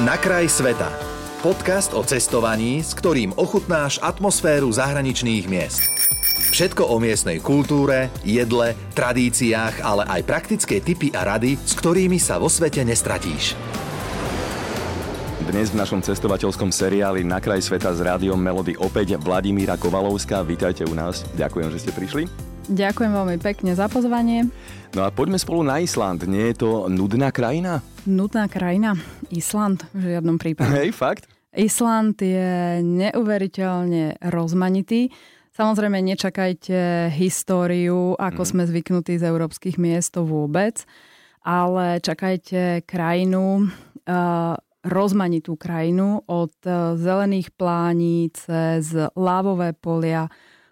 Na kraj sveta. Podcast o cestovaní, s ktorým ochutnáš atmosféru zahraničných miest. Všetko o miestnej kultúre, jedle, tradíciách, ale aj praktické tipy a rady, s ktorými sa vo svete nestratíš. Dnes v našom cestovateľskom seriáli Na kraj sveta s rádiom Melody opäť Vladimíra Kovalovská. Vítajte u nás. Ďakujem, že ste prišli. Ďakujem veľmi pekne za pozvanie. No a poďme spolu na Island. Nie je to nudná krajina? Nudná krajina? Island v žiadnom prípade. Hej, fakt? Island je neuveriteľne rozmanitý. Samozrejme, nečakajte históriu, ako mm. sme zvyknutí z európskych miest, to vôbec, ale čakajte krajinu, uh, rozmanitú krajinu od uh, zelených plání cez lávové polia,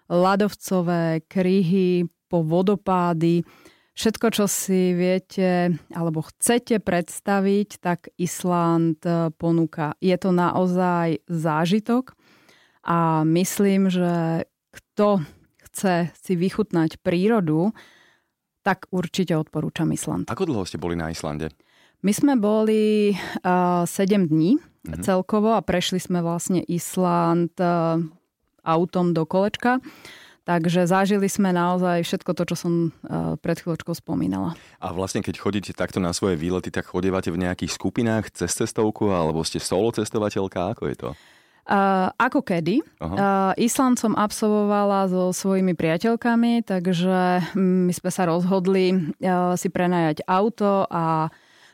ľadovcové kryhy, po vodopády. Všetko, čo si viete alebo chcete predstaviť, tak Island e, ponúka. Je to naozaj zážitok a myslím, že kto chce si vychutnať prírodu, tak určite odporúčam Island. Ako dlho ste boli na Islande? My sme boli uh, e, 7 dní mm-hmm. celkovo a prešli sme vlastne Island uh, autom do kolečka. Takže zažili sme naozaj všetko to, čo som uh, pred chvíľočkou spomínala. A vlastne keď chodíte takto na svoje výlety, tak chodívate v nejakých skupinách cez cestovku alebo ste solo cestovateľka? Ako je to? Uh, ako kedy. Uh, Island som absolvovala so svojimi priateľkami, takže my sme sa rozhodli uh, si prenajať auto a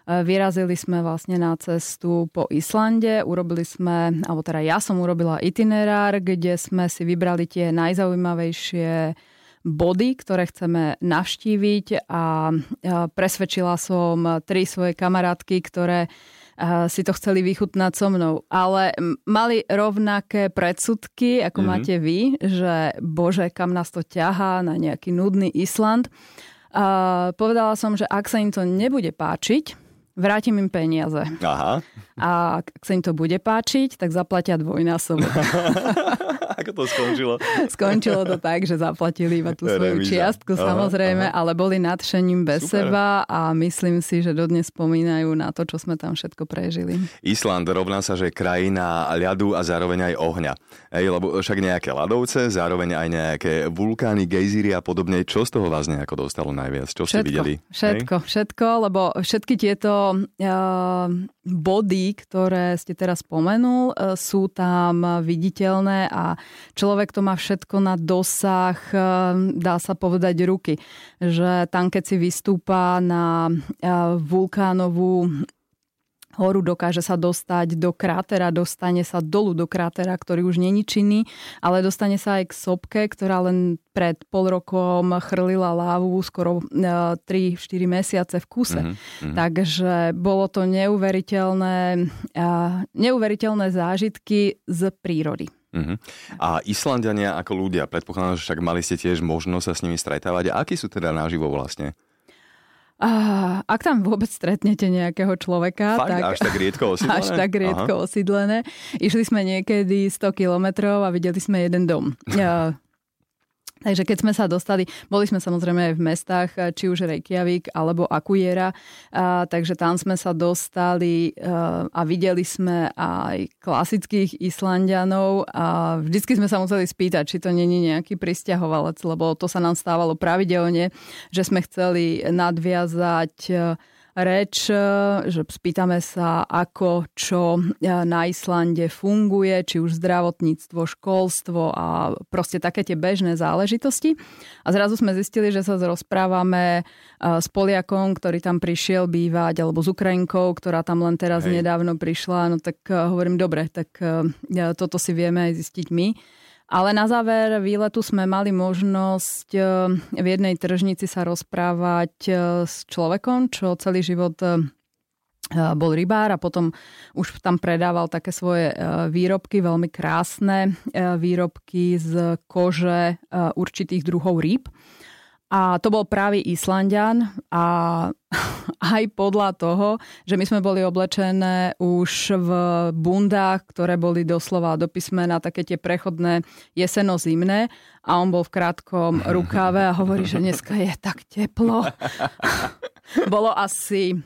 Vyrazili sme vlastne na cestu po Islande, urobili sme, alebo teda ja som urobila itinerár, kde sme si vybrali tie najzaujímavejšie body, ktoré chceme navštíviť a presvedčila som tri svoje kamarátky, ktoré si to chceli vychutnať so mnou. Ale mali rovnaké predsudky, ako mm-hmm. máte vy, že bože, kam nás to ťahá na nejaký nudný Island. A povedala som, že ak sa im to nebude páčiť, vrátim im peniaze. Aha. A ak sa im to bude páčiť, tak zaplatia dvojnásobok. Ako to skončilo? Skončilo to tak, že zaplatili iba tú svoju Remiza. čiastku, aha, samozrejme, aha. ale boli nadšením bez Super. seba a myslím si, že dodnes spomínajú na to, čo sme tam všetko prežili. Island rovná sa, že krajina ľadu a zároveň aj ohňa. Ej, lebo však nejaké ľadovce, zároveň aj nejaké vulkány, gejzíry a podobne. Čo z toho vás nejako dostalo najviac? Čo všetko, ste videli? Všetko, Hej? všetko, lebo všetky tieto uh, body, ktoré ste teraz spomenul, uh, sú tam viditeľné a človek to má všetko na dosah, uh, dá sa povedať, ruky. Že tam, keď si vystúpa na uh, vulkánovú horu, dokáže sa dostať do krátera, dostane sa dolu do krátera, ktorý už není činný, ale dostane sa aj k sopke, ktorá len pred pol rokom chrlila lávu skoro 3-4 e, mesiace v kuse. Mm-hmm. Takže bolo to neuveriteľné, neuveriteľné zážitky z prírody. Uh-huh. A Islandiania ako ľudia, predpokladám, že však mali ste tiež možnosť sa s nimi stretávať. A akí sú teda naživo vlastne? A ak tam vôbec stretnete nejakého človeka, Fakt? tak... Až tak riedko osídlené? Až tak riedko Aha. osídlené. Išli sme niekedy 100 kilometrov a videli sme jeden dom. Takže keď sme sa dostali, boli sme samozrejme aj v mestách, či už Reykjavík alebo Akujera, a, takže tam sme sa dostali a, a videli sme aj klasických Islandianov a vždycky sme sa museli spýtať, či to není nejaký pristahovalec, lebo to sa nám stávalo pravidelne, že sme chceli nadviazať reč, e, že spýtame sa, ako čo e, na Islande funguje, či už zdravotníctvo, školstvo a proste také tie bežné záležitosti. A zrazu sme zistili, že sa rozprávame e, s Poliakom, ktorý tam prišiel bývať, alebo s Ukrajinkou, ktorá tam len teraz Hej. nedávno prišla. No tak hovorím, dobre, tak toto si vieme aj zistiť my. Ale na záver výletu sme mali možnosť e, v jednej tržnici sa rozprávať e, s človekom, čo celý život e, bol rybár a potom už tam predával také svoje výrobky, veľmi krásne výrobky z kože určitých druhov rýb. A to bol práve Islandian a aj podľa toho, že my sme boli oblečené už v bundách, ktoré boli doslova do písmena také tie prechodné jeseno-zimné a on bol v krátkom rukáve a hovorí, že dneska je tak teplo. Bolo asi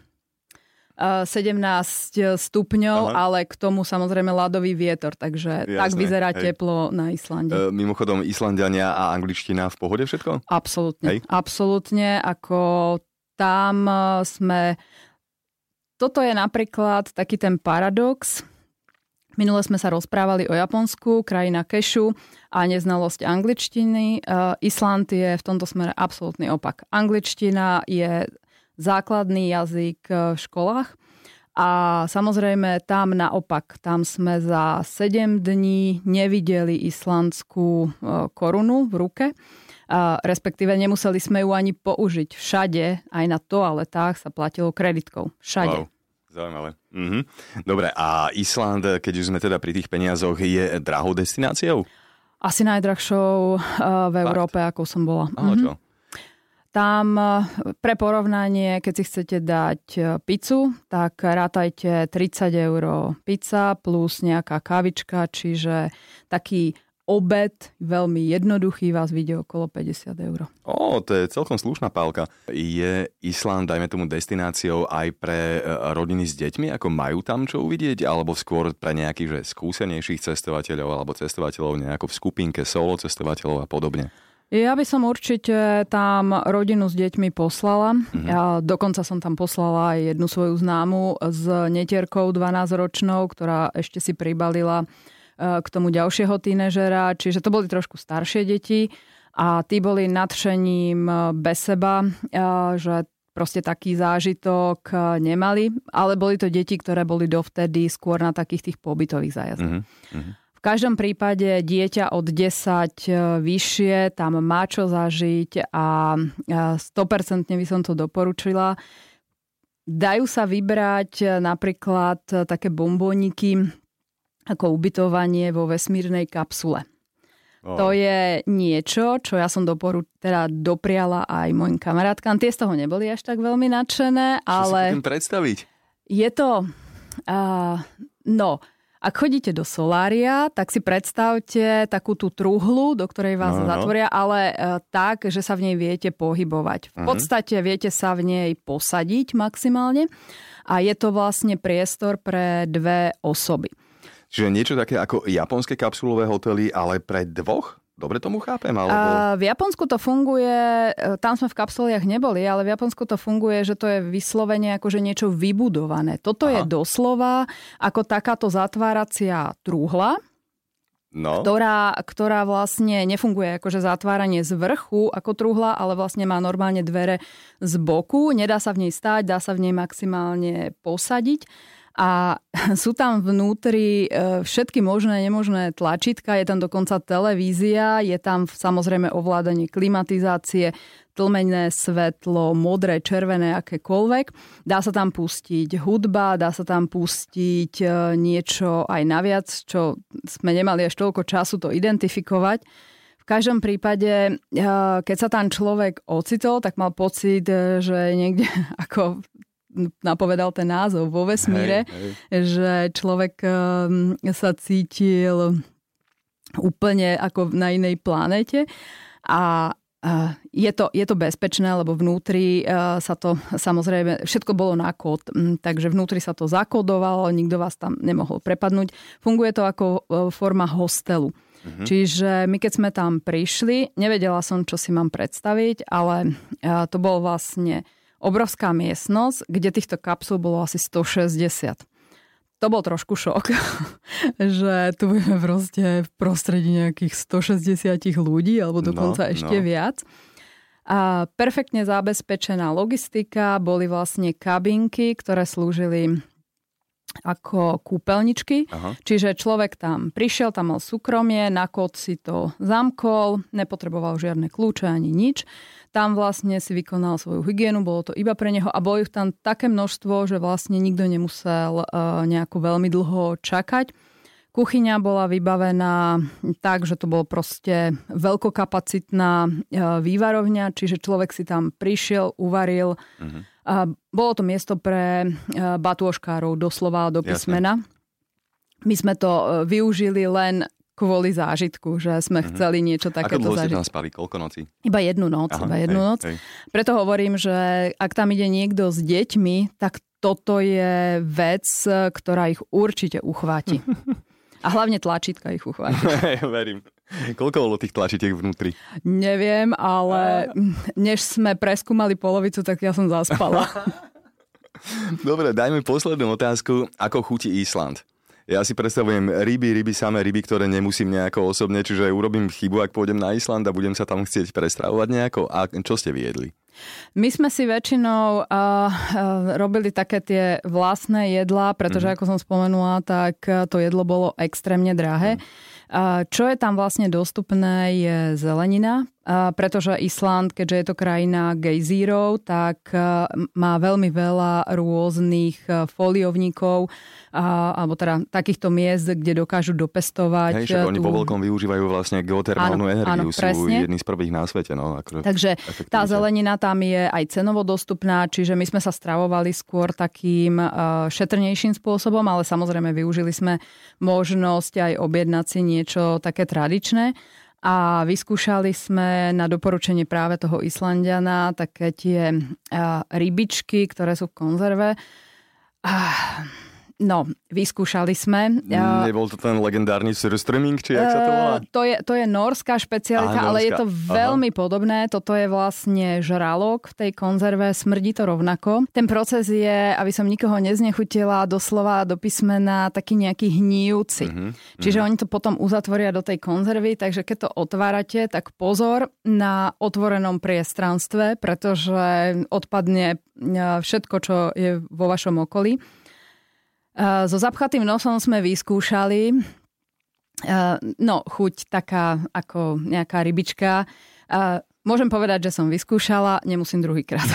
17 stupňov, Aha. ale k tomu samozrejme ľadový vietor, takže Jasné, tak vyzerá hej. teplo na Islande. E, mimochodom, Islandiania a angličtina v pohode všetko? Absolútne, hej. absolútne, ako tam sme... Toto je napríklad taký ten paradox. Minule sme sa rozprávali o Japonsku, krajina kešu a neznalosť angličtiny. Island je v tomto smere absolútny opak. Angličtina je základný jazyk v školách. A samozrejme tam naopak, tam sme za 7 dní nevideli islandskú e, korunu v ruke. A respektíve nemuseli sme ju ani použiť. Všade, aj na toaletách sa platilo kreditkou. Všade. Wow. Zaujímavé. Mhm. Dobre, a Island, keď už sme teda pri tých peniazoch, je drahou destináciou? Asi najdrahšou v Európe, ako som bola. Ale mhm. čo? Tam eh, pre porovnanie, keď si chcete dať eh, pizzu, tak rátajte 30 eur pizza plus nejaká kavička, čiže taký obed, veľmi jednoduchý, vás vidie okolo 50 eur. Ó, to je celkom slušná pálka. Je Islám, dajme tomu, destináciou aj pre eh, rodiny s deťmi, ako majú tam čo uvidieť, alebo skôr pre nejakých že skúsenejších cestovateľov alebo cestovateľov nejako v skupinke, solo cestovateľov a podobne? Ja by som určite tam rodinu s deťmi poslala. Mm-hmm. Ja dokonca som tam poslala aj jednu svoju známu s netierkou 12-ročnou, ktorá ešte si pribalila e, k tomu ďalšieho tínežera. Čiže to boli trošku staršie deti a tí boli nadšením e, bez seba, e, že proste taký zážitok nemali, ale boli to deti, ktoré boli dovtedy skôr na takých tých pobytových zájazdoch. Mm-hmm. V každom prípade dieťa od 10 e, vyššie tam má čo zažiť a 100% by som to doporučila. Dajú sa vybrať e, napríklad e, také bombóniky ako ubytovanie vo vesmírnej kapsule. Oh. To je niečo, čo ja som doporu, teda dopriala aj mojim kamarátkam. Tie z toho neboli až tak veľmi nadšené, ale... Čo si predstaviť? Je to... Uh, no, ak chodíte do solária, tak si predstavte takú tú truhlu, do ktorej vás no, no. zatvoria, ale e, tak, že sa v nej viete pohybovať. V uh-huh. podstate viete sa v nej posadiť maximálne a je to vlastne priestor pre dve osoby. Čiže niečo také ako japonské kapsulové hotely, ale pre dvoch? Dobre tomu chápem? Alebo... A v Japonsku to funguje, e, tam sme v kapsuliach neboli, ale v Japonsku to funguje, že to je vyslovene akože niečo vybudované. Toto Aha. je doslova ako takáto zatváracia trúhla, No. Ktorá, ktorá vlastne nefunguje akože zatváranie z vrchu ako truhla, ale vlastne má normálne dvere z boku. Nedá sa v nej stáť, dá sa v nej maximálne posadiť a sú tam vnútri e, všetky možné, nemožné tlačítka, je tam dokonca televízia, je tam samozrejme ovládanie klimatizácie, tlmené svetlo, modré, červené, akékoľvek. Dá sa tam pustiť hudba, dá sa tam pustiť e, niečo aj naviac, čo sme nemali až toľko času to identifikovať. V každom prípade, e, keď sa tam človek ocitol, tak mal pocit, že niekde ako napovedal ten názov vo vesmíre, hej, hej. že človek um, sa cítil úplne ako na inej planete a je to, je to bezpečné, lebo vnútri uh, sa to samozrejme, všetko bolo na kód, takže vnútri sa to zakodovalo, nikto vás tam nemohol prepadnúť. Funguje to ako uh, forma hostelu. Uh-huh. Čiže my keď sme tam prišli, nevedela som, čo si mám predstaviť, ale uh, to bol vlastne obrovská miestnosť, kde týchto kapsul bolo asi 160. To bol trošku šok, že tu budeme proste v prostredí nejakých 160 ľudí, alebo dokonca no, ešte no. viac. A perfektne zabezpečená logistika, boli vlastne kabinky, ktoré slúžili ako kúpeľničky. Aha. Čiže človek tam prišiel, tam mal súkromie, na kód si to zamkol, nepotreboval žiadne kľúče ani nič. Tam vlastne si vykonal svoju hygienu, bolo to iba pre neho a bolo ich tam také množstvo, že vlastne nikto nemusel uh, nejako veľmi dlho čakať. Kuchyňa bola vybavená tak, že to bolo proste veľkokapacitná uh, vývarovňa, čiže človek si tam prišiel, uvaril. Uh-huh. A bolo to miesto pre uh, batôžkárov, doslova do písmena. Jasne. My sme to využili len kvôli zážitku, že sme mm-hmm. chceli niečo takéto Ako dlho ste tam spali? Koľko nocí? Iba jednu noc. Aha, iba jednu hej, noc. Hej. Preto hovorím, že ak tam ide niekto s deťmi, tak toto je vec, ktorá ich určite uchváti. A hlavne tlačítka ich uchváti. Verím. Koľko bolo tých tlačitiek vnútri? Neviem, ale než sme preskúmali polovicu, tak ja som zaspala. Dobre, dajme poslednú otázku. Ako chutí Island? Ja si predstavujem ryby, ryby, samé ryby, ktoré nemusím nejako osobne, čiže urobím chybu, ak pôjdem na Island a budem sa tam chcieť prestravovať nejako. A čo ste viedli? My sme si väčšinou uh, uh, robili také tie vlastné jedlá, pretože mm. ako som spomenula, tak to jedlo bolo extrémne drahé. Mm. Uh, čo je tam vlastne dostupné je zelenina, pretože Island, keďže je to krajina gejzírov, tak má veľmi veľa rôznych foliovníkov, alebo teda takýchto miest, kde dokážu dopestovať. Hej, však tú... oni po veľkom využívajú vlastne geotermálnu áno, energiu, áno, sú jedni z prvých na svete. No, akože Takže tá zelenina tam je aj cenovo dostupná, čiže my sme sa stravovali skôr takým šetrnejším spôsobom, ale samozrejme využili sme možnosť aj objednať si niečo také tradičné a vyskúšali sme na doporučenie práve toho Islandiana také tie rybičky, ktoré sú v konzerve. No, vyskúšali sme. Nebol to ten legendárny surströmming, či jak sa to volá? To je, to je norská špecialita, Á, ale je to veľmi Aha. podobné. Toto je vlastne žralok v tej konzerve, smrdí to rovnako. Ten proces je, aby som nikoho neznechutila, doslova do písmena taký nejaký hníjúci. Uh-huh, Čiže uh-huh. oni to potom uzatvoria do tej konzervy, takže keď to otvárate, tak pozor na otvorenom priestranstve, pretože odpadne všetko, čo je vo vašom okolí. So zapchatým nosom sme vyskúšali. No, chuť taká ako nejaká rybička. Môžem povedať, že som vyskúšala, nemusím druhýkrát.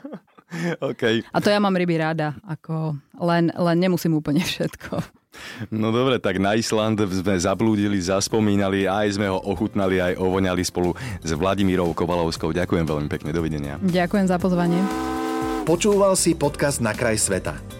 okay. A to ja mám ryby rada, ako len, len nemusím úplne všetko. No dobre, tak na Island sme zablúdili, zaspomínali, aj sme ho ochutnali, aj ovoňali spolu s Vladimírou Kovalovskou. Ďakujem veľmi pekne, dovidenia. Ďakujem za pozvanie. Počúval si podcast Na kraj sveta.